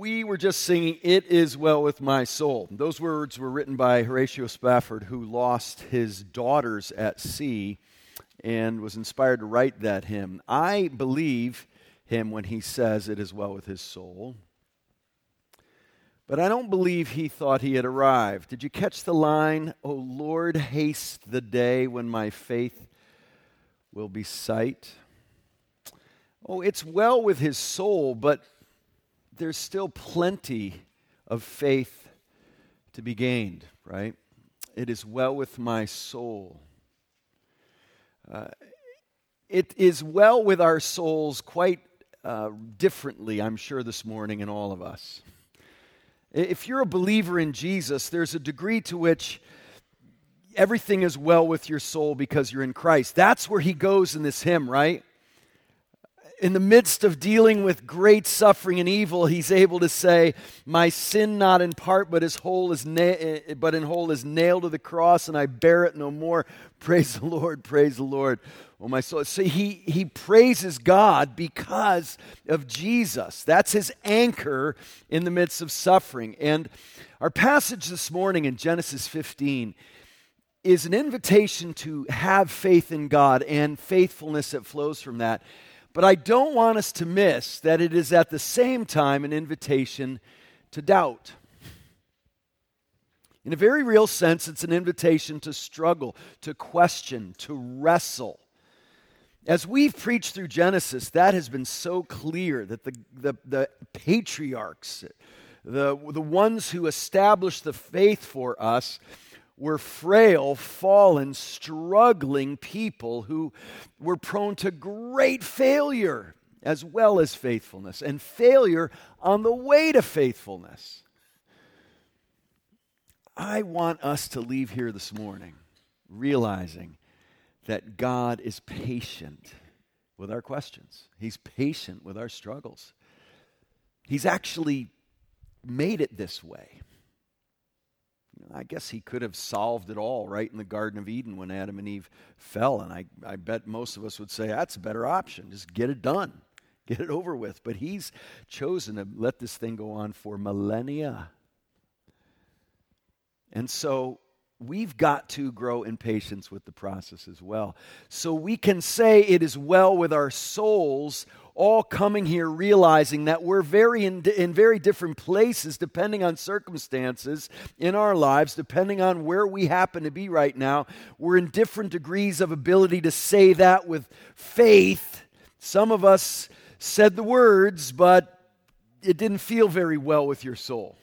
we were just singing, It Is Well With My Soul. Those words were written by Horatio Spafford, who lost his daughters at sea and was inspired to write that hymn. I believe him when he says, It is well with his soul. But I don't believe he thought he had arrived. Did you catch the line, O Lord, haste the day when my faith will be sight? Oh, it's well with his soul, but there's still plenty of faith to be gained, right? It is well with my soul. Uh, it is well with our souls quite uh, differently, I'm sure, this morning in all of us. If you're a believer in Jesus, there's a degree to which everything is well with your soul because you're in Christ. That's where he goes in this hymn, right? In the midst of dealing with great suffering and evil, he's able to say, "My sin, not in part, but na- eh, but in whole, is nailed to the cross, and I bear it no more." Praise the Lord! Praise the Lord! Oh, my soul. See, he, he praises God because of Jesus. That's his anchor in the midst of suffering. And our passage this morning in Genesis 15 is an invitation to have faith in God and faithfulness that flows from that. But I don't want us to miss that it is at the same time an invitation to doubt. In a very real sense, it's an invitation to struggle, to question, to wrestle. As we've preached through Genesis, that has been so clear that the, the, the patriarchs, the, the ones who established the faith for us, were frail, fallen, struggling people who were prone to great failure as well as faithfulness, and failure on the way to faithfulness. I want us to leave here this morning realizing that God is patient with our questions, He's patient with our struggles. He's actually made it this way. I guess he could have solved it all right in the Garden of Eden when Adam and Eve fell. And I, I bet most of us would say that's a better option. Just get it done, get it over with. But he's chosen to let this thing go on for millennia. And so we've got to grow in patience with the process as well. So we can say it is well with our souls, all coming here realizing that we're very in, in very different places depending on circumstances in our lives, depending on where we happen to be right now. We're in different degrees of ability to say that with faith. Some of us said the words, but it didn't feel very well with your soul.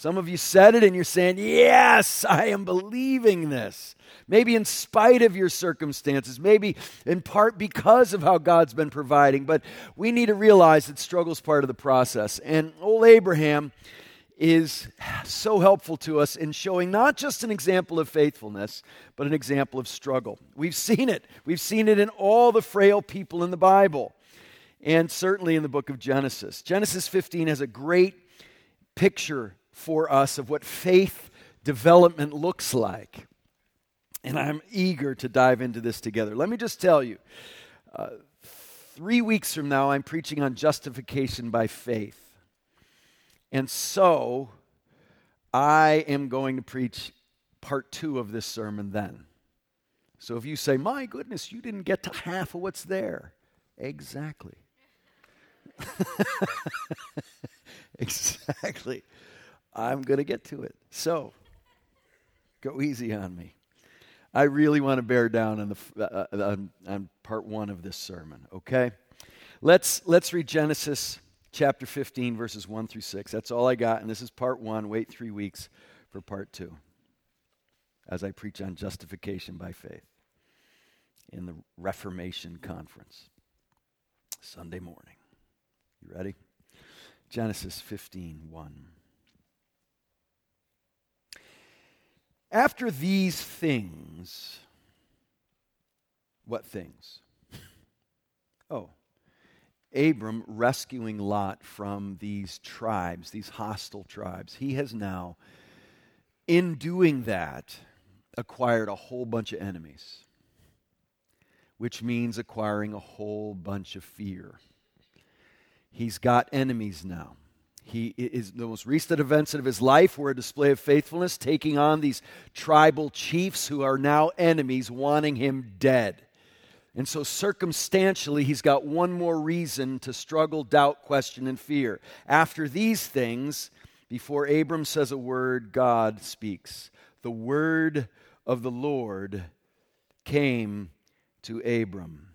Some of you said it and you're saying, Yes, I am believing this. Maybe in spite of your circumstances, maybe in part because of how God's been providing. But we need to realize that struggle is part of the process. And old Abraham is so helpful to us in showing not just an example of faithfulness, but an example of struggle. We've seen it. We've seen it in all the frail people in the Bible, and certainly in the book of Genesis. Genesis 15 has a great picture for us of what faith development looks like. And I'm eager to dive into this together. Let me just tell you uh, three weeks from now, I'm preaching on justification by faith. And so I am going to preach part two of this sermon then. So if you say, My goodness, you didn't get to half of what's there, exactly. exactly. I'm going to get to it. So, go easy on me. I really want to bear down on, the, uh, uh, on, on part one of this sermon, okay? Let's, let's read Genesis chapter 15, verses 1 through 6. That's all I got, and this is part one. Wait three weeks for part two as I preach on justification by faith in the Reformation Conference Sunday morning. You ready? Genesis 15, 1. After these things, what things? Oh, Abram rescuing Lot from these tribes, these hostile tribes. He has now, in doing that, acquired a whole bunch of enemies, which means acquiring a whole bunch of fear. He's got enemies now. He is the most recent events of his life were a display of faithfulness, taking on these tribal chiefs who are now enemies, wanting him dead. And so, circumstantially, he's got one more reason to struggle, doubt, question, and fear. After these things, before Abram says a word, God speaks. The word of the Lord came to Abram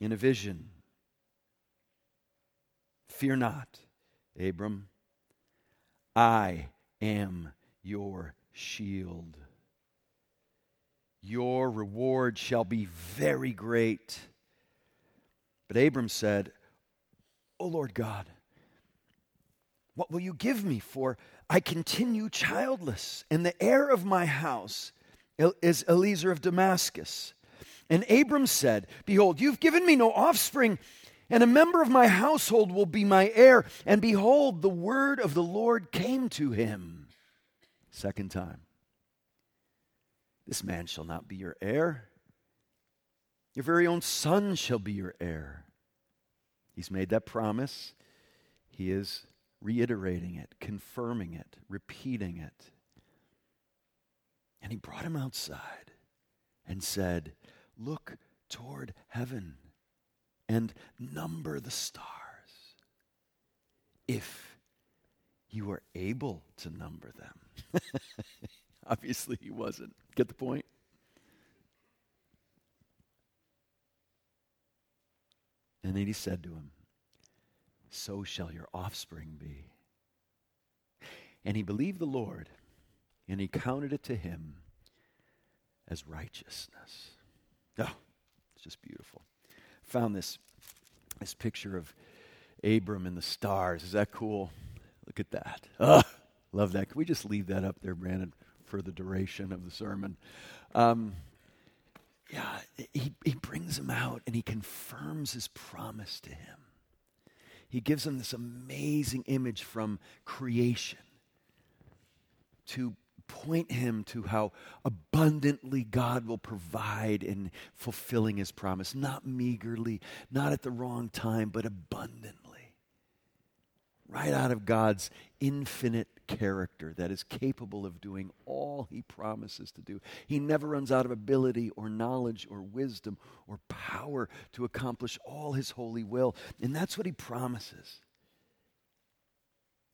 in a vision. Fear not, Abram. I am your shield. Your reward shall be very great. But Abram said, O Lord God, what will you give me? For I continue childless, and the heir of my house is Eliezer of Damascus. And Abram said, Behold, you've given me no offspring, and a member of my household will be my heir. And behold, the word of the Lord came to him. Second time. This man shall not be your heir. Your very own son shall be your heir. He's made that promise. He is reiterating it, confirming it, repeating it. And he brought him outside and said, Look toward heaven and number the stars. If you are able to number them. Obviously, he wasn't. Get the point? And then he said to him, So shall your offspring be. And he believed the Lord, and he counted it to him as righteousness. Oh, it's just beautiful. Found this, this picture of Abram and the stars. Is that cool? Look at that. Love that. Can we just leave that up there, Brandon? for the duration of the sermon. Um, yeah, he, he brings him out and he confirms his promise to him. He gives him this amazing image from creation to point him to how abundantly God will provide in fulfilling his promise. Not meagerly, not at the wrong time, but abundantly. Right out of God's infinite character that is capable of doing all he promises to do. He never runs out of ability or knowledge or wisdom or power to accomplish all his holy will. And that's what he promises.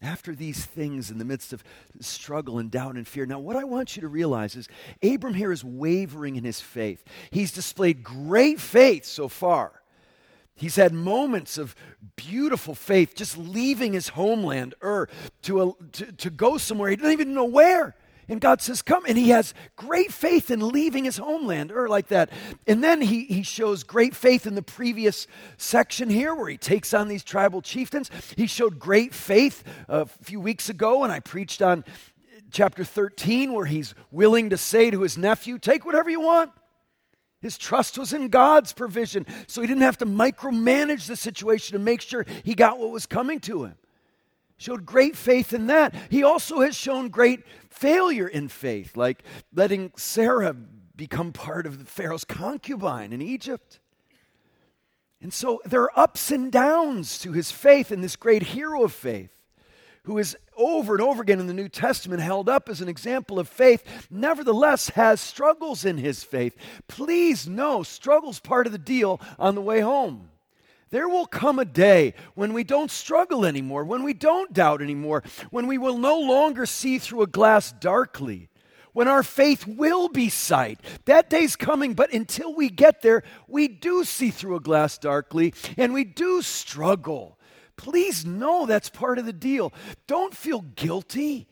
After these things, in the midst of struggle and doubt and fear. Now, what I want you to realize is Abram here is wavering in his faith. He's displayed great faith so far. He's had moments of beautiful faith, just leaving his homeland, Ur, to, a, to, to go somewhere. He doesn't even know where. And God says, Come. And he has great faith in leaving his homeland, or like that. And then he, he shows great faith in the previous section here where he takes on these tribal chieftains. He showed great faith a few weeks ago, and I preached on chapter 13 where he's willing to say to his nephew, Take whatever you want. His trust was in God's provision, so he didn't have to micromanage the situation to make sure he got what was coming to him. Showed great faith in that. He also has shown great failure in faith, like letting Sarah become part of Pharaoh's concubine in Egypt. And so there are ups and downs to his faith and this great hero of faith who is over and over again in the New Testament held up as an example of faith, nevertheless has struggles in his faith. Please know, struggle's part of the deal on the way home. There will come a day when we don't struggle anymore, when we don't doubt anymore, when we will no longer see through a glass darkly, when our faith will be sight. That day's coming, but until we get there, we do see through a glass darkly and we do struggle. Please know that's part of the deal. Don't feel guilty.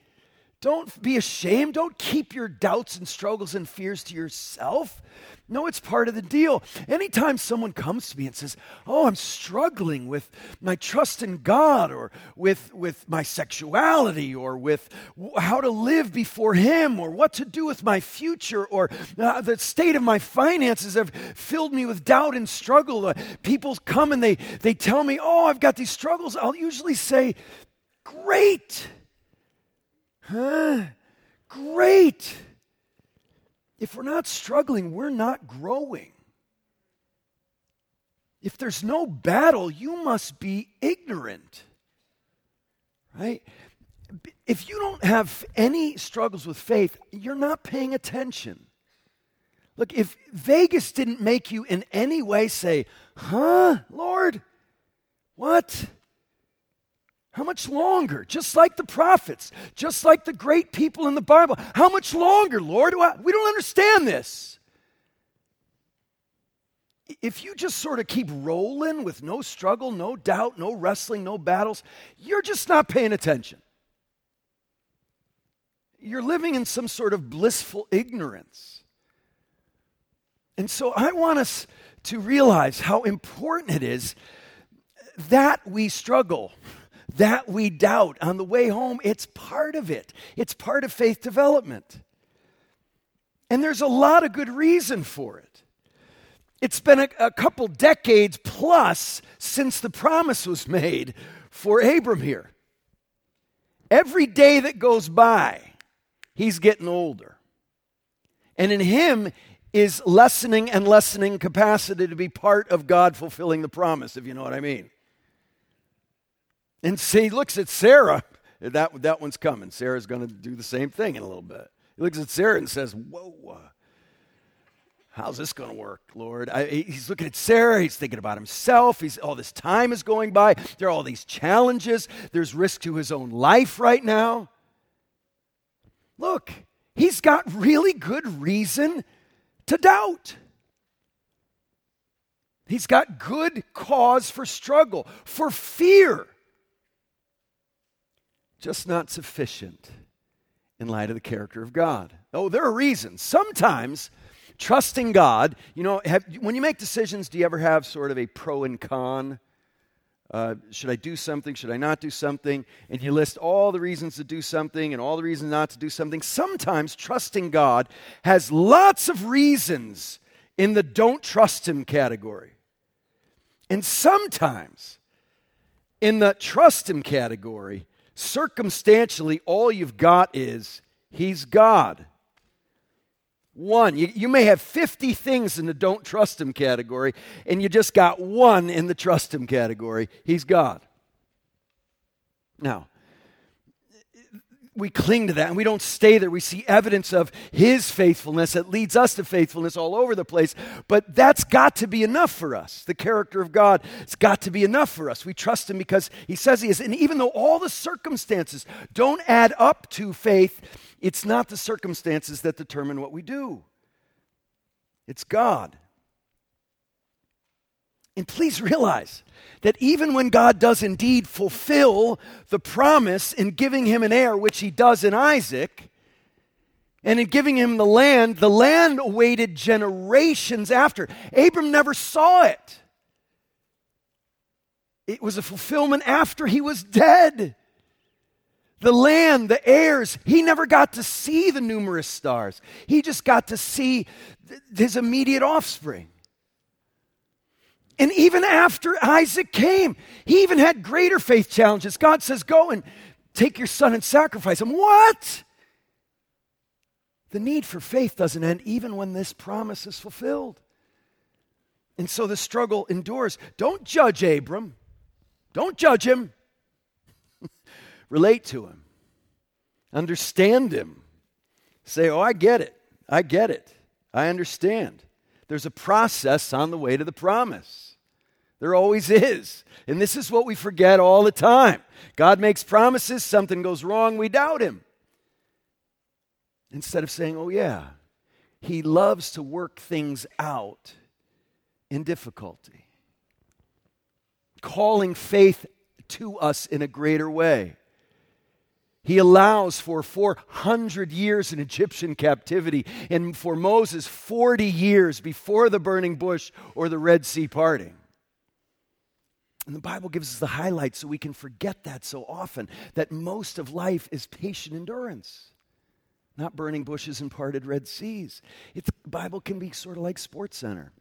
Don't be ashamed. Don't keep your doubts and struggles and fears to yourself. No, it's part of the deal. Anytime someone comes to me and says, Oh, I'm struggling with my trust in God or with, with my sexuality or with how to live before Him or what to do with my future or uh, the state of my finances have filled me with doubt and struggle. Uh, people come and they, they tell me, Oh, I've got these struggles. I'll usually say, Great. Huh? Great. If we're not struggling, we're not growing. If there's no battle, you must be ignorant. Right? If you don't have any struggles with faith, you're not paying attention. Look, if Vegas didn't make you in any way say, huh, Lord, what? How much longer? Just like the prophets, just like the great people in the Bible. How much longer, Lord? We don't understand this. If you just sort of keep rolling with no struggle, no doubt, no wrestling, no battles, you're just not paying attention. You're living in some sort of blissful ignorance. And so I want us to realize how important it is that we struggle, that we doubt on the way home. It's part of it, it's part of faith development. And there's a lot of good reason for it. It's been a, a couple decades plus since the promise was made for Abram here. Every day that goes by, he's getting older. And in him, is lessening and lessening capacity to be part of God fulfilling the promise, if you know what I mean. And see, he looks at Sarah. That, that one's coming. Sarah's going to do the same thing in a little bit. He looks at Sarah and says, Whoa, uh, how's this going to work, Lord? I, he's looking at Sarah. He's thinking about himself. He's, all this time is going by. There are all these challenges. There's risk to his own life right now. Look, he's got really good reason to doubt. He's got good cause for struggle, for fear. Just not sufficient in light of the character of God. Oh, there are reasons. Sometimes trusting God, you know, have, when you make decisions, do you ever have sort of a pro and con? Uh, should I do something? Should I not do something? And you list all the reasons to do something and all the reasons not to do something. Sometimes trusting God has lots of reasons in the don't trust Him category. And sometimes in the trust Him category, circumstantially, all you've got is He's God. One. You, you, may have 50 things in the don't trust him category, and you just got one in the trust him category. He's God. Now, we cling to that and we don't stay there. We see evidence of his faithfulness that leads us to faithfulness all over the place. But that's got to be enough for us. The character of God has got to be enough for us. We trust him because he says he is. And even though all the circumstances don't add up to faith, it's not the circumstances that determine what we do, it's God. And please realize that even when God does indeed fulfill the promise in giving him an heir, which he does in Isaac, and in giving him the land, the land awaited generations after. Abram never saw it. It was a fulfillment after he was dead. The land, the heirs, he never got to see the numerous stars. He just got to see his immediate offspring. And even after Isaac came, he even had greater faith challenges. God says, Go and take your son and sacrifice him. What? The need for faith doesn't end even when this promise is fulfilled. And so the struggle endures. Don't judge Abram, don't judge him. Relate to him, understand him. Say, Oh, I get it. I get it. I understand. There's a process on the way to the promise. There always is. And this is what we forget all the time. God makes promises, something goes wrong, we doubt Him. Instead of saying, oh, yeah, He loves to work things out in difficulty, calling faith to us in a greater way. He allows for 400 years in Egyptian captivity and for Moses 40 years before the burning bush or the Red Sea parting. And the Bible gives us the highlights so we can forget that so often that most of life is patient endurance, not burning bushes and parted Red Seas. It's, the Bible can be sort of like Sports Center.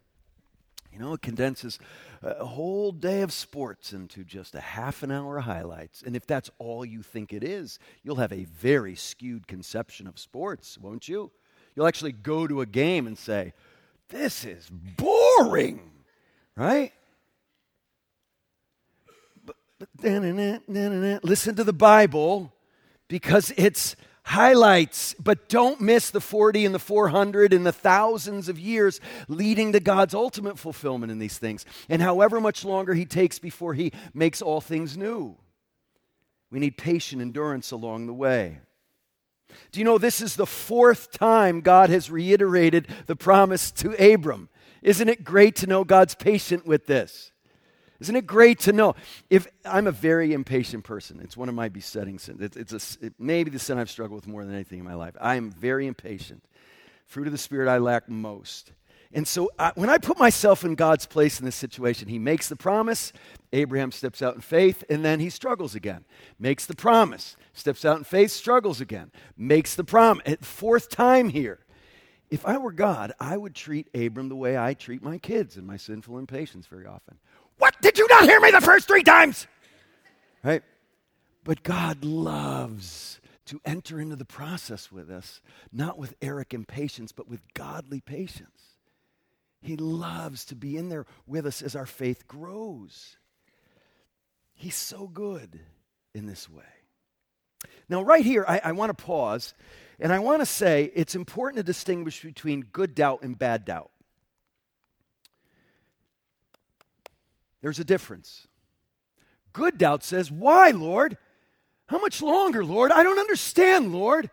You know, it condenses a whole day of sports into just a half an hour highlights. And if that's all you think it is, you'll have a very skewed conception of sports, won't you? You'll actually go to a game and say, This is boring, right? But, but listen to the Bible because it's highlights, but don't miss the 40 and the 400 and the thousands of years leading to God's ultimate fulfillment in these things. And however much longer He takes before He makes all things new. We need patient endurance along the way. Do you know this is the fourth time God has reiterated the promise to Abram? Isn't it great to know God's patient with this? Isn't it great to know? If I'm a very impatient person, it's one of my besetting sins. It's, it's a, it, maybe the sin I've struggled with more than anything in my life. I am very impatient. Fruit of the Spirit I lack most. And so I, when I put myself in God's place in this situation, He makes the promise, Abraham steps out in faith, and then he struggles again. Makes the promise, steps out in faith, struggles again. Makes the promise. Eh, fourth time here. If I were God, I would treat Abram the way I treat my kids and my sinful impatience very often. What? Did you not hear me the first three times? Right? But God loves to enter into the process with us, not with Eric impatience, but with godly patience. He loves to be in there with us as our faith grows. He's so good in this way. Now, right here, I, I want to pause and I want to say it's important to distinguish between good doubt and bad doubt. There's a difference. Good doubt says, Why, Lord? How much longer, Lord? I don't understand, Lord.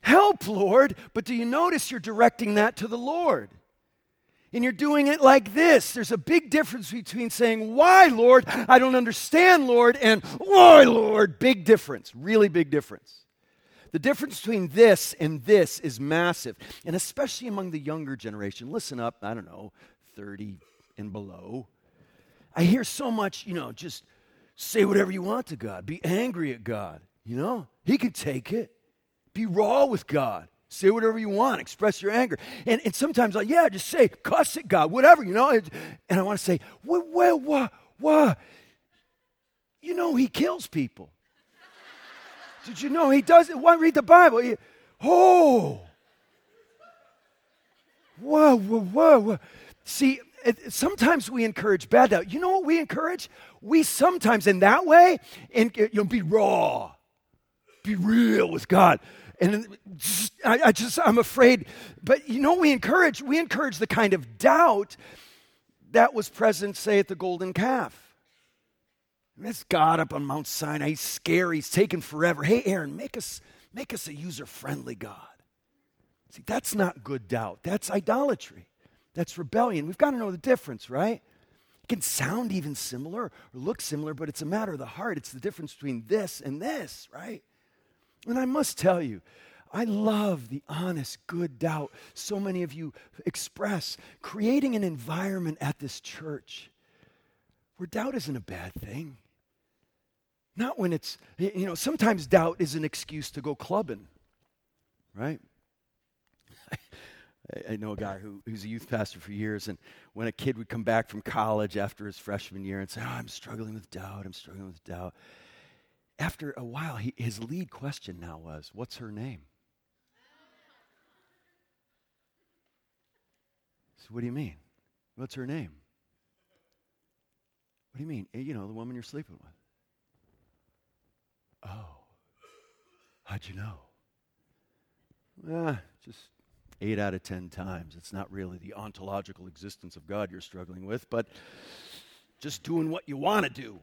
Help, Lord. But do you notice you're directing that to the Lord? And you're doing it like this. There's a big difference between saying, Why, Lord? I don't understand, Lord, and Why, Lord? Big difference, really big difference. The difference between this and this is massive, and especially among the younger generation. Listen up, I don't know, 30 and below. I hear so much, you know, just say whatever you want to God. Be angry at God. You know, He can take it. Be raw with God. Say whatever you want. Express your anger. And, and sometimes, like, yeah, just say, cuss at God, whatever, you know. And, and I want to say, what, what, what, what? You know, He kills people. Did you know He does it? Why read the Bible? He, oh. Whoa, whoa, whoa, whoa. See, sometimes we encourage bad doubt. You know what we encourage? We sometimes, in that way, and you know, be raw, be real with God. And I, I just, I'm afraid. But you know we encourage? We encourage the kind of doubt that was present, say, at the golden calf. This God up on Mount Sinai, he's scary, he's taking forever. Hey, Aaron, make us, make us a user friendly God. See, that's not good doubt, that's idolatry. That's rebellion. We've got to know the difference, right? It can sound even similar or look similar, but it's a matter of the heart. It's the difference between this and this, right? And I must tell you, I love the honest, good doubt so many of you express, creating an environment at this church where doubt isn't a bad thing. Not when it's, you know, sometimes doubt is an excuse to go clubbing, right? I know a guy who, who's a youth pastor for years, and when a kid would come back from college after his freshman year and say, Oh, I'm struggling with doubt, I'm struggling with doubt. After a while, he, his lead question now was, What's her name? So, what do you mean? What's her name? What do you mean? Eh, you know, the woman you're sleeping with. Oh, how'd you know? Ah, just eight out of ten times. It's not really the ontological existence of God you're struggling with, but just doing what you want to do.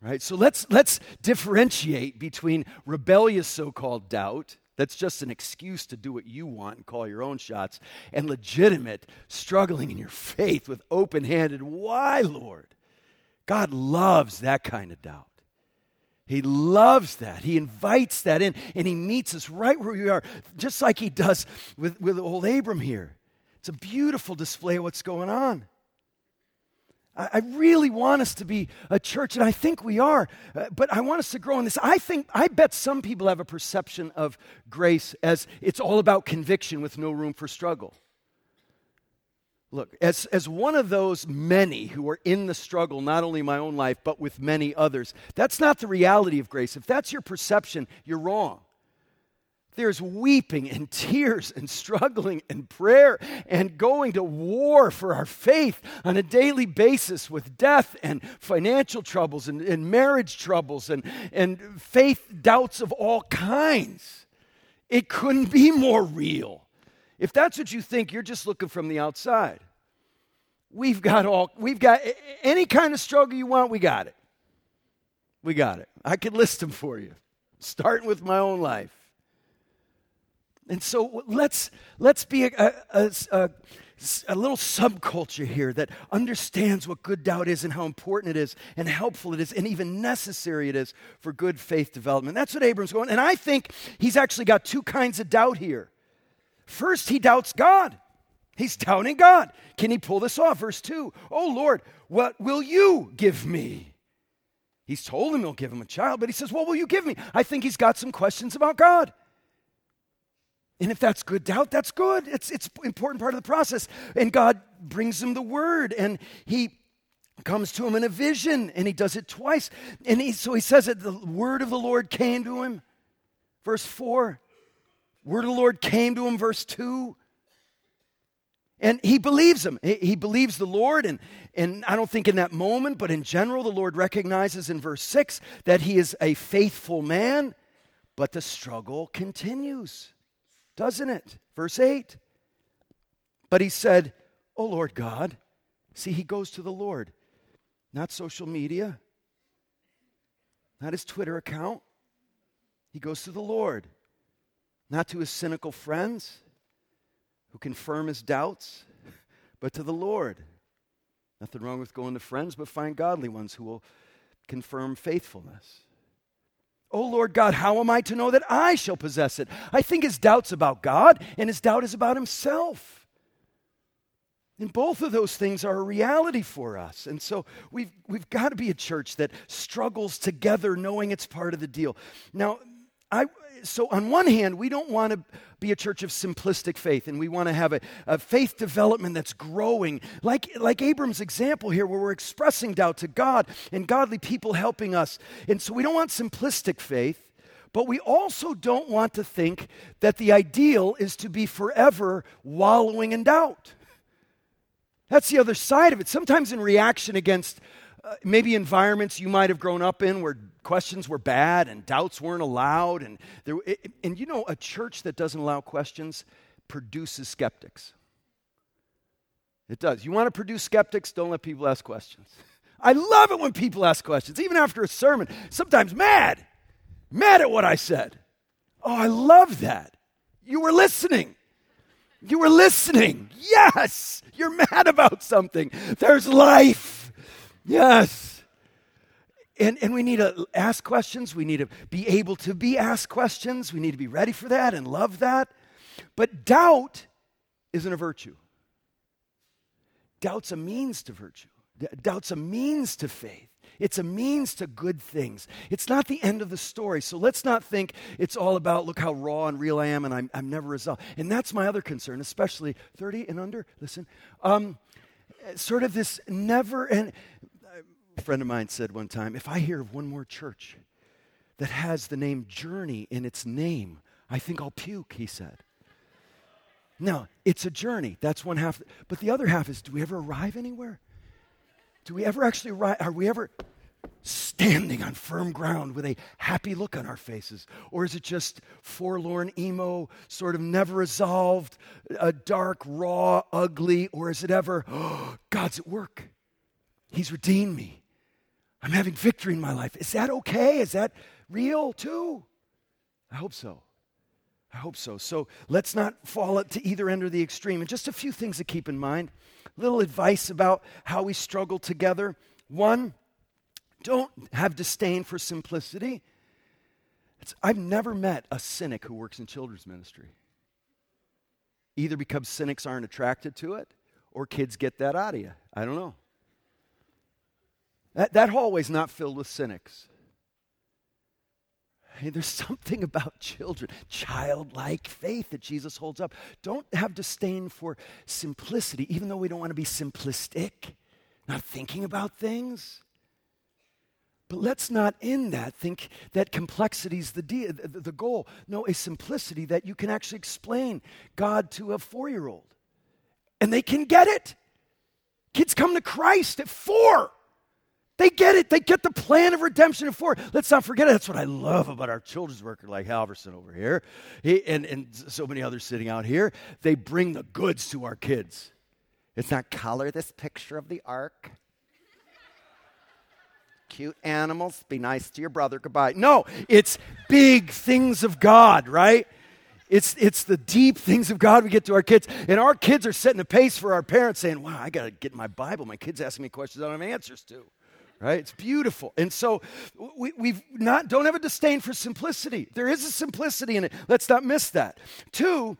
Right? So let's let's differentiate between rebellious so-called doubt that's just an excuse to do what you want and call your own shots and legitimate struggling in your faith with open-handed why Lord? God loves that kind of doubt. He loves that. He invites that in, and He meets us right where we are, just like He does with, with old Abram here. It's a beautiful display of what's going on. I, I really want us to be a church, and I think we are, uh, but I want us to grow in this. I think, I bet some people have a perception of grace as it's all about conviction with no room for struggle. Look, as, as one of those many who are in the struggle, not only my own life, but with many others, that's not the reality of grace. If that's your perception, you're wrong. There's weeping and tears and struggling and prayer and going to war for our faith on a daily basis with death and financial troubles and, and marriage troubles and, and faith doubts of all kinds. It couldn't be more real. If that's what you think, you're just looking from the outside. We've got all, we've got any kind of struggle you want, we got it. We got it. I could list them for you, starting with my own life. And so let's, let's be a, a, a, a, little subculture here that understands what good doubt is and how important it is and helpful it is and even necessary it is for good faith development. That's what Abram's going. And I think he's actually got two kinds of doubt here. First, he doubts God. He's doubting God. Can he pull this off? Verse 2 Oh Lord, what will you give me? He's told him he'll give him a child, but he says, What will you give me? I think he's got some questions about God. And if that's good doubt, that's good. It's it's important part of the process. And God brings him the word, and he comes to him in a vision, and he does it twice. And he, so he says that the word of the Lord came to him. Verse 4. Word of the Lord came to him, verse 2. And he believes him. He believes the Lord. And, and I don't think in that moment, but in general, the Lord recognizes in verse 6 that he is a faithful man. But the struggle continues doesn't it? Verse 8. But he said, Oh Lord God. See, he goes to the Lord, not social media, not his Twitter account. He goes to the Lord, not to his cynical friends who confirm his doubts, but to the Lord. Nothing wrong with going to friends, but find godly ones who will confirm faithfulness. Oh Lord God, how am I to know that I shall possess it? I think his doubt's about God and his doubt is about himself. And both of those things are a reality for us. And so we've, we've got to be a church that struggles together, knowing it's part of the deal. Now, I, so on one hand, we don't want to be a church of simplistic faith, and we want to have a, a, faith development that's growing, like, like Abram's example here, where we're expressing doubt to God and godly people helping us. And so we don't want simplistic faith, but we also don't want to think that the ideal is to be forever wallowing in doubt. That's the other side of it. Sometimes in reaction against uh, maybe environments you might have grown up in where questions were bad and doubts weren't allowed. And, there, and you know, a church that doesn't allow questions produces skeptics. It does. You want to produce skeptics? Don't let people ask questions. I love it when people ask questions, even after a sermon, sometimes mad, mad at what I said. Oh, I love that. You were listening. You were listening. Yes, you're mad about something. There's life. Yes. And, and we need to ask questions. We need to be able to be asked questions. We need to be ready for that and love that. But doubt isn't a virtue. Doubt's a means to virtue. Doubt's a means to faith. It's a means to good things. It's not the end of the story. So let's not think it's all about look how raw and real I am and I'm, I'm never resolved. And that's my other concern, especially 30 and under. Listen, um, sort of this never and a friend of mine said one time if I hear of one more church that has the name Journey in its name, I think I'll puke, he said. Now, it's a journey. That's one half. But the other half is do we ever arrive anywhere? Do we ever actually arrive? Are we ever standing on firm ground with a happy look on our faces? Or is it just forlorn, emo, sort of never resolved, a dark, raw, ugly? Or is it ever, oh, God's at work? He's redeemed me. I'm having victory in my life. Is that okay? Is that real too? I hope so. I hope so. So let's not fall to either end of the extreme. And just a few things to keep in mind. Little advice about how we struggle together. One, don't have disdain for simplicity. It's, I've never met a cynic who works in children's ministry. Either because cynics aren't attracted to it or kids get that out of you. I don't know. That, that hallway's not filled with cynics. Hey, there's something about children, childlike faith that Jesus holds up. Don't have disdain for simplicity, even though we don't want to be simplistic, not thinking about things. But let's not in that think that complexity is the, de- the goal. No, a simplicity that you can actually explain God to a four year old. And they can get it. Kids come to Christ at four. They get it. They get the plan of redemption at four. Let's not forget it. That's what I love about our children's worker like Halverson over here he, and, and so many others sitting out here. They bring the goods to our kids. It's not color this picture of the ark cute animals, be nice to your brother, goodbye. No, it's big things of God, right? It's, it's the deep things of God we get to our kids. And our kids are setting the pace for our parents saying, wow, I got to get my Bible. My kids asking me questions I don't have answers to. Right? It's beautiful. And so we, we've not, don't have a disdain for simplicity. There is a simplicity in it. Let's not miss that. Two,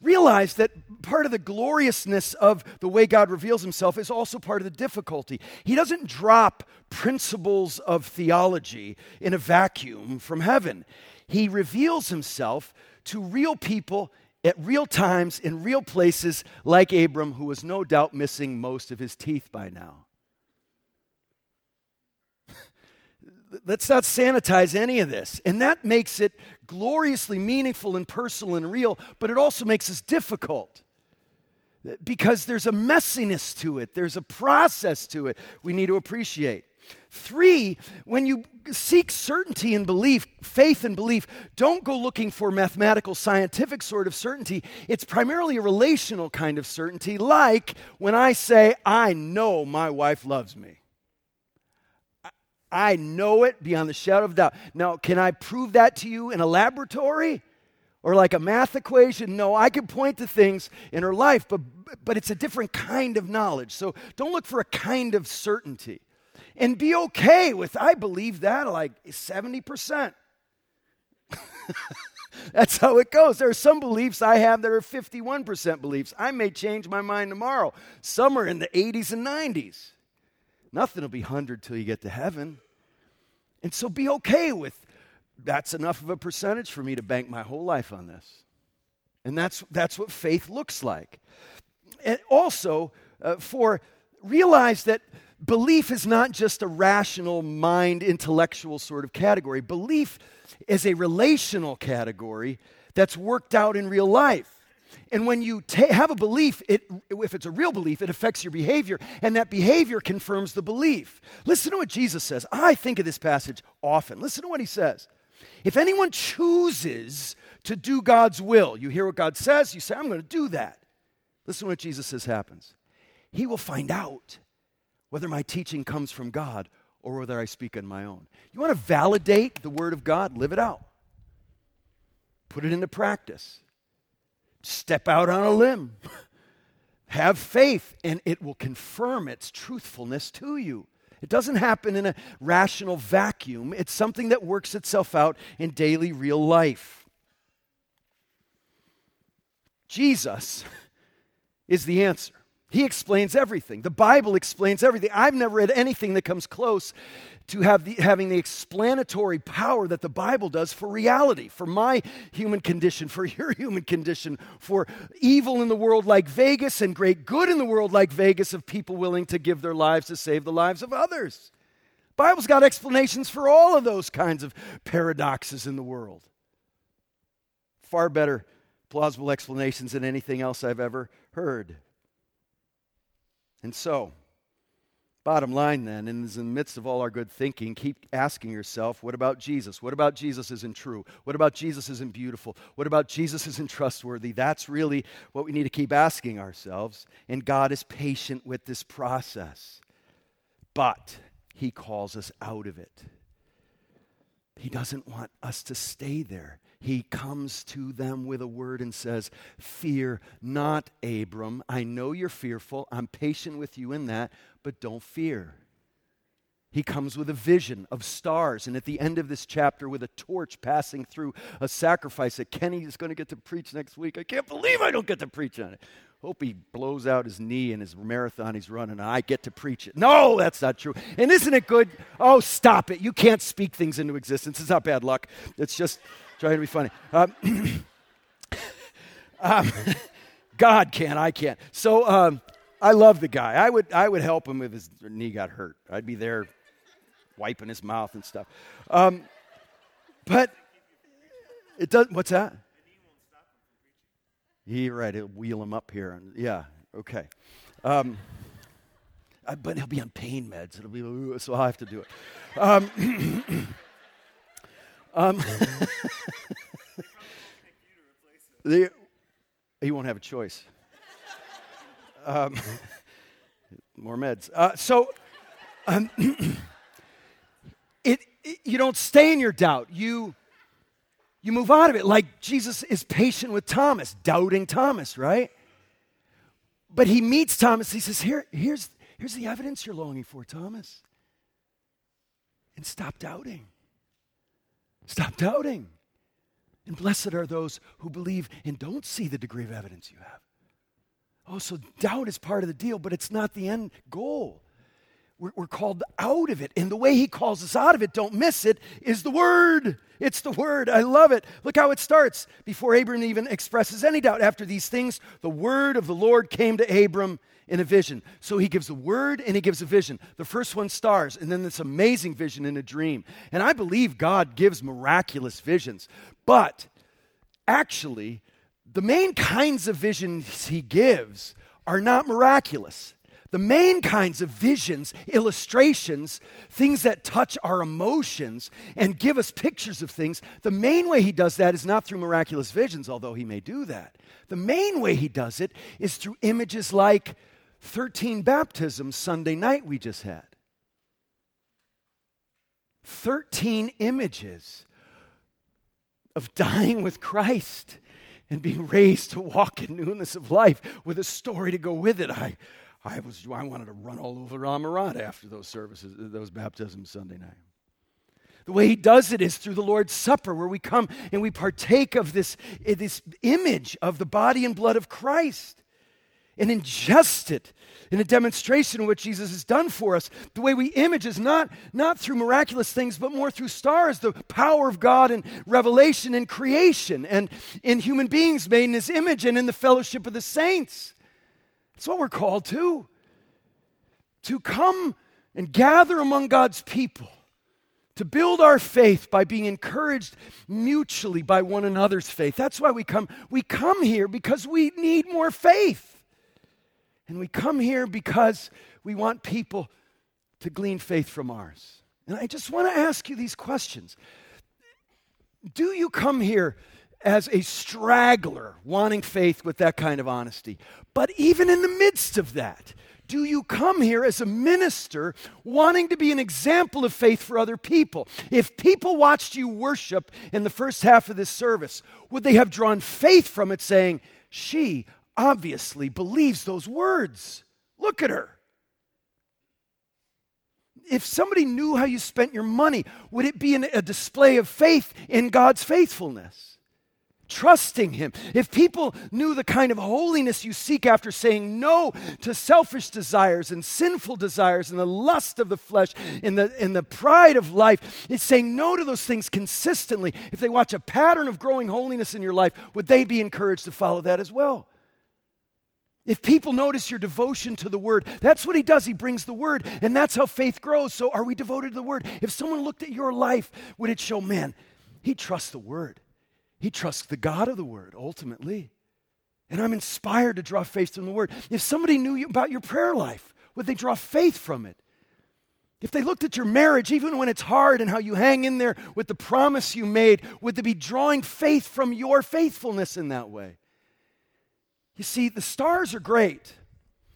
realize that part of the gloriousness of the way God reveals himself is also part of the difficulty. He doesn't drop principles of theology in a vacuum from heaven, He reveals himself to real people at real times in real places, like Abram, who was no doubt missing most of his teeth by now. Let's not sanitize any of this. And that makes it gloriously meaningful and personal and real, but it also makes us difficult because there's a messiness to it, there's a process to it we need to appreciate. Three, when you seek certainty and belief, faith and belief, don't go looking for mathematical, scientific sort of certainty. It's primarily a relational kind of certainty, like when I say, I know my wife loves me. I know it beyond the shadow of doubt. Now, can I prove that to you in a laboratory or like a math equation? No, I can point to things in her life, but, but it's a different kind of knowledge. So don't look for a kind of certainty. And be okay with, I believe that, like 70%. That's how it goes. There are some beliefs I have that are 51% beliefs. I may change my mind tomorrow. Some are in the 80s and 90s. Nothing will be 100 till you get to heaven. And so be okay with that's enough of a percentage for me to bank my whole life on this. And that's, that's what faith looks like. And also, uh, for realize that belief is not just a rational mind, intellectual sort of category. Belief is a relational category that's worked out in real life. And when you ta- have a belief, it, if it's a real belief, it affects your behavior, and that behavior confirms the belief. Listen to what Jesus says. I think of this passage often. Listen to what he says. If anyone chooses to do God's will, you hear what God says, you say, I'm going to do that. Listen to what Jesus says happens. He will find out whether my teaching comes from God or whether I speak on my own. You want to validate the Word of God? Live it out, put it into practice step out on a limb. Have faith, and it will confirm its truthfulness to you. It doesn't happen in a rational vacuum, it's something that works itself out in daily real life. Jesus is the answer. He explains everything. The Bible explains everything. I've never read anything that comes close to have the, having the explanatory power that the Bible does for reality, for my human condition, for your human condition, for evil in the world like Vegas and great good in the world like Vegas of people willing to give their lives to save the lives of others. Bible's got explanations for all of those kinds of paradoxes in the world. Far better plausible explanations than anything else I've ever heard. And so, bottom line then, is in the midst of all our good thinking, keep asking yourself, what about Jesus? What about Jesus isn't true? What about Jesus isn't beautiful? What about Jesus isn't trustworthy? That's really what we need to keep asking ourselves. And God is patient with this process. But He calls us out of it. He doesn't want us to stay there he comes to them with a word and says, Fear not, Abram. I know you're fearful. I'm patient with you in that, but don't fear. He comes with a vision of stars, and at the end of this chapter, with a torch passing through a sacrifice that Kenny is going to get to preach next week. I can't believe I don't get to preach on it. Hope he blows out his knee in his marathon he's running, and I get to preach it. No, that's not true. And isn't it good? Oh, stop it. You can't speak things into existence. It's not bad luck. It's just trying to be funny. Um, um, God can't. I can't. So um, I love the guy. I would, I would help him if his knee got hurt. I'd be there wiping his mouth and stuff. Um, but it does. What's that? You're right. It'll wheel him up here. And, yeah. Okay. Um, uh, but he'll be on pain meds. It'll be so I'll have to do it. Um, um, the, he won't have a choice. Um, more meds. Uh, so, um, you don't stay in your doubt. You you move out of it. Like Jesus is patient with Thomas, doubting Thomas, right? But he meets Thomas. He says, Here, here's, here's the evidence you're longing for, Thomas. And stop doubting. Stop doubting. And blessed are those who believe and don't see the degree of evidence you have. Oh, so doubt is part of the deal, but it's not the end goal. We're, we're, called out of it. And the way he calls us out of it, don't miss it, is the word. It's the word. I love it. Look how it starts before Abram even expresses any doubt. After these things, the word of the Lord came to Abram in a vision. So he gives a word and he gives a vision. The first one stars, and then this amazing vision in a dream. And I believe God gives miraculous visions. But actually, the main kinds of visions he gives are not miraculous. The main kinds of visions, illustrations, things that touch our emotions and give us pictures of things, the main way he does that is not through miraculous visions, although he may do that. The main way he does it is through images like 13 baptisms Sunday night we just had. 13 images of dying with Christ and being raised to walk in newness of life with a story to go with it. I, I, was, I wanted to run all over Amarant after those services, those baptisms Sunday night. The way he does it is through the Lord's Supper, where we come and we partake of this, eh, this image of the body and blood of Christ and ingest it in a demonstration of what Jesus has done for us. The way we image is not, not through miraculous things, but more through stars, the power of God and revelation and creation, and in human beings made in his image and in the fellowship of the saints. That's what we're called to. To come and gather among God's people, to build our faith by being encouraged mutually by one another's faith. That's why we come. We come here because we need more faith. And we come here because we want people to glean faith from ours. And I just want to ask you these questions. Do you come here as a straggler wanting faith with that kind of honesty. But even in the midst of that, do you come here as a minister wanting to be an example of faith for other people? If people watched you worship in the first half of this service, would they have drawn faith from it saying, She obviously believes those words? Look at her. If somebody knew how you spent your money, would it be a display of faith in God's faithfulness? Trusting Him, if people knew the kind of holiness you seek after saying no to selfish desires and sinful desires and the lust of the flesh and the, and the pride of life, it's saying no to those things consistently. If they watch a pattern of growing holiness in your life, would they be encouraged to follow that as well? If people notice your devotion to the word, that's what he does. He brings the word, and that's how faith grows. So, are we devoted to the word? If someone looked at your life, would it show, man, he trusts the word? He trusts the God of the Word ultimately. And I'm inspired to draw faith from the Word. If somebody knew about your prayer life, would they draw faith from it? If they looked at your marriage, even when it's hard and how you hang in there with the promise you made, would they be drawing faith from your faithfulness in that way? You see, the stars are great.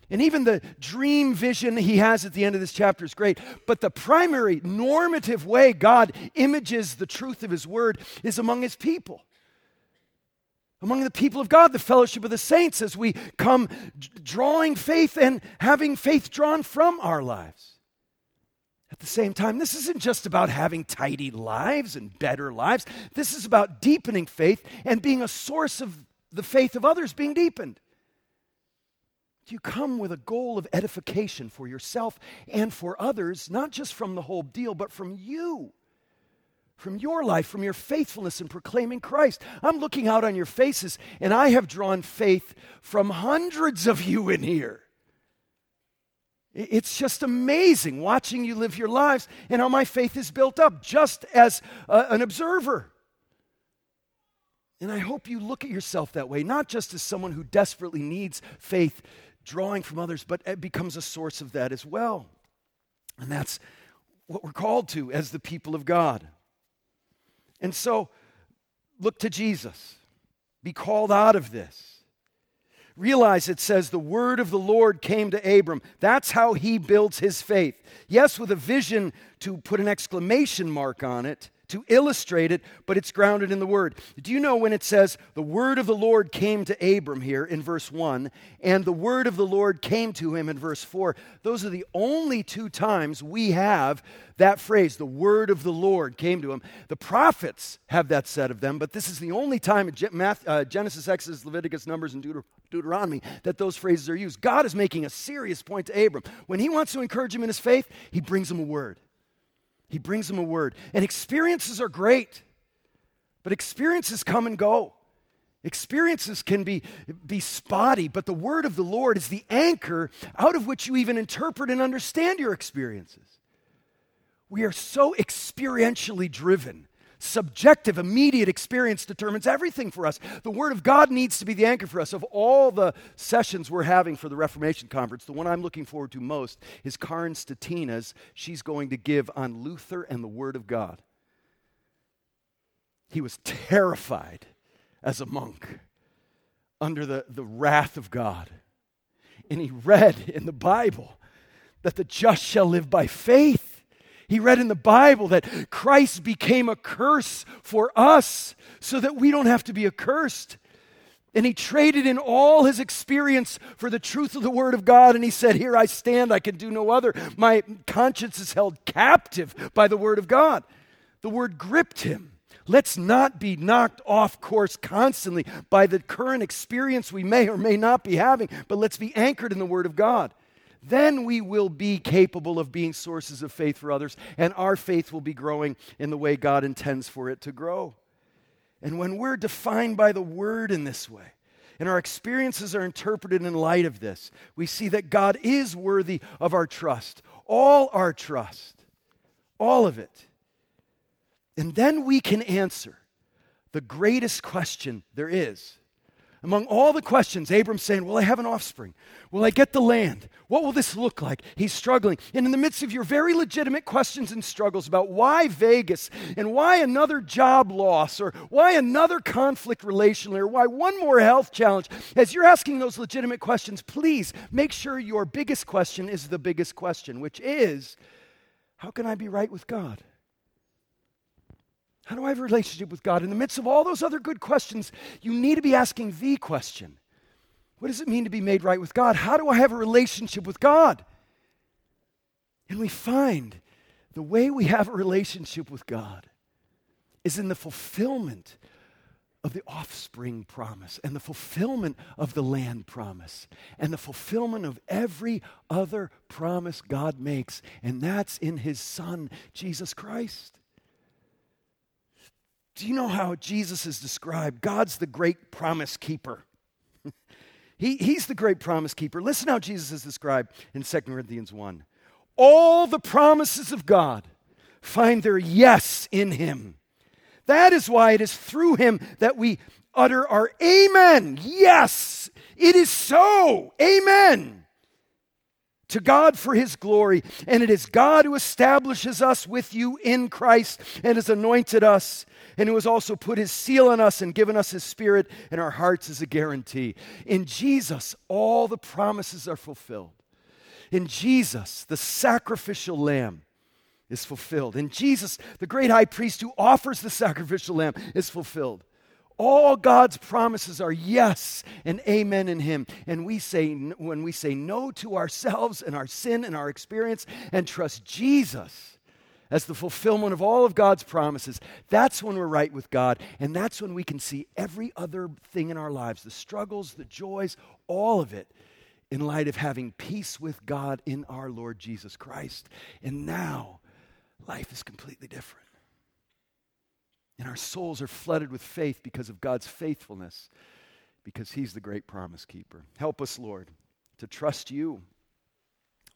And even the dream vision he has at the end of this chapter is great. But the primary normative way God images the truth of his word is among his people among the people of God, the fellowship of the saints, as we come drawing faith and having faith drawn from our lives. At the same time, this isn't just about having tidy lives and better lives. This is about deepening faith and being a source of the faith of others being deepened. Do You come with a goal of edification for yourself and for others, not just from the whole deal, but from you from your life, from your faithfulness in proclaiming Christ. I'm looking out on your faces, and I have drawn faith from hundreds of you in here. It's just amazing watching you live your lives and how my faith is built up just as uh, an observer. And I hope you look at yourself that way, not just as someone who desperately needs faith drawing from others, but it becomes a source of that as well. And that's what we're called to as the people of God. And so, look to Jesus. Be called out of this. Realize it says the word of the Lord came to Abram. That's how he builds his faith. Yes, with a vision to put an exclamation mark on it, to illustrate it, but it's grounded in the Word. Do you know when it says, the Word of the Lord came to Abram here in verse 1, and the Word of the Lord came to him in verse 4? Those are the only two times we have that phrase, the Word of the Lord came to him. The prophets have that said of them, but this is the only time in uh, Genesis, Exodus, Leviticus, Numbers, and Deut- Deuteronomy that those phrases are used. God is making a serious point to Abram. When he wants to encourage him in his faith, he brings him a word. He brings them a word. And experiences are great, but experiences come and go. Experiences can be, be spotty, but the word of the Lord is the anchor out of which you even interpret and understand your experiences. We are so experientially driven subjective, immediate experience determines everything for us. The Word of God needs to be the anchor for us. Of all the sessions we're having for the Reformation Conference, the one I'm looking forward to most is Karen Statina's. She's going to give on Luther and the Word of God. He was terrified as a monk under the, the wrath of God. And he read in the Bible that the just shall live by faith. He read in the Bible that Christ became a curse for us so that we don't have to be accursed. And he traded in all his experience for the truth of the Word of God. And he said, Here I stand, I can do no other. My conscience is held captive by the Word of God. The Word gripped him. Let's not be knocked off course constantly by the current experience we may or may not be having, but let's be anchored in the Word of God then we will be capable of being sources of faith for others, and our faith will be growing in the way God intends for it to grow. And when we're defined by the Word in this way, and our experiences are interpreted in light of this, we see that God is worthy of our trust, all our trust, all of it. And then we can answer the greatest question there is among all the questions, Abram's saying, Will I have an offspring? Will I get the land? What will this look like? He's struggling. And in the midst of your very legitimate questions and struggles about why Vegas and why another job loss or why another conflict relationally or why one more health challenge, as you're asking those legitimate questions, please make sure your biggest question is the biggest question, which is, How can I be right with God? How do I have a relationship with God? In the midst of all those other good questions, you need to be asking the question What does it mean to be made right with God? How do I have a relationship with God? And we find the way we have a relationship with God is in the fulfillment of the offspring promise and the fulfillment of the land promise and the fulfillment of every other promise God makes, and that's in His Son, Jesus Christ. Do you know how Jesus is described? God's the great promise keeper. he, he's the great promise keeper. Listen how Jesus is described in 2 Corinthians 1. All the promises of God find their yes in him. That is why it is through him that we utter our amen. Yes, it is so. Amen to God for his glory. And it is God who establishes us with you in Christ and has anointed us and who has also put his seal on us and given us his spirit in our hearts as a guarantee. In Jesus, all the promises are fulfilled. In Jesus, the sacrificial lamb is fulfilled. In Jesus, the great high priest who offers the sacrificial lamb is fulfilled. All God's promises are yes and amen in Him. And we say, when we say no to ourselves and our sin and our experience and trust Jesus as the fulfillment of all of God's promises, that's when we're right with God. And that's when we can see every other thing in our lives the struggles, the joys, all of it in light of having peace with God in our Lord Jesus Christ. And now, life is completely different. And our souls are flooded with faith because of God's faithfulness, because He's the great promise keeper. Help us, Lord, to trust you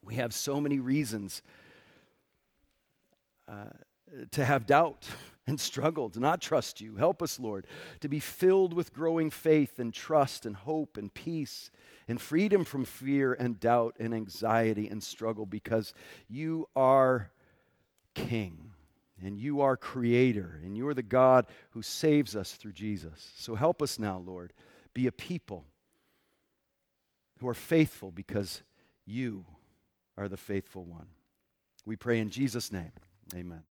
We have so many reasons uh, to have doubt and struggle, to not trust you. Help us, Lord, to be filled with growing faith and trust and hope and peace and freedom from fear and doubt and anxiety and struggle because you are King and you are Creator and you are the God who saves us through Jesus. So help us now, Lord, be a people who are faithful because you are the faithful one. We pray in Jesus' name. Amen.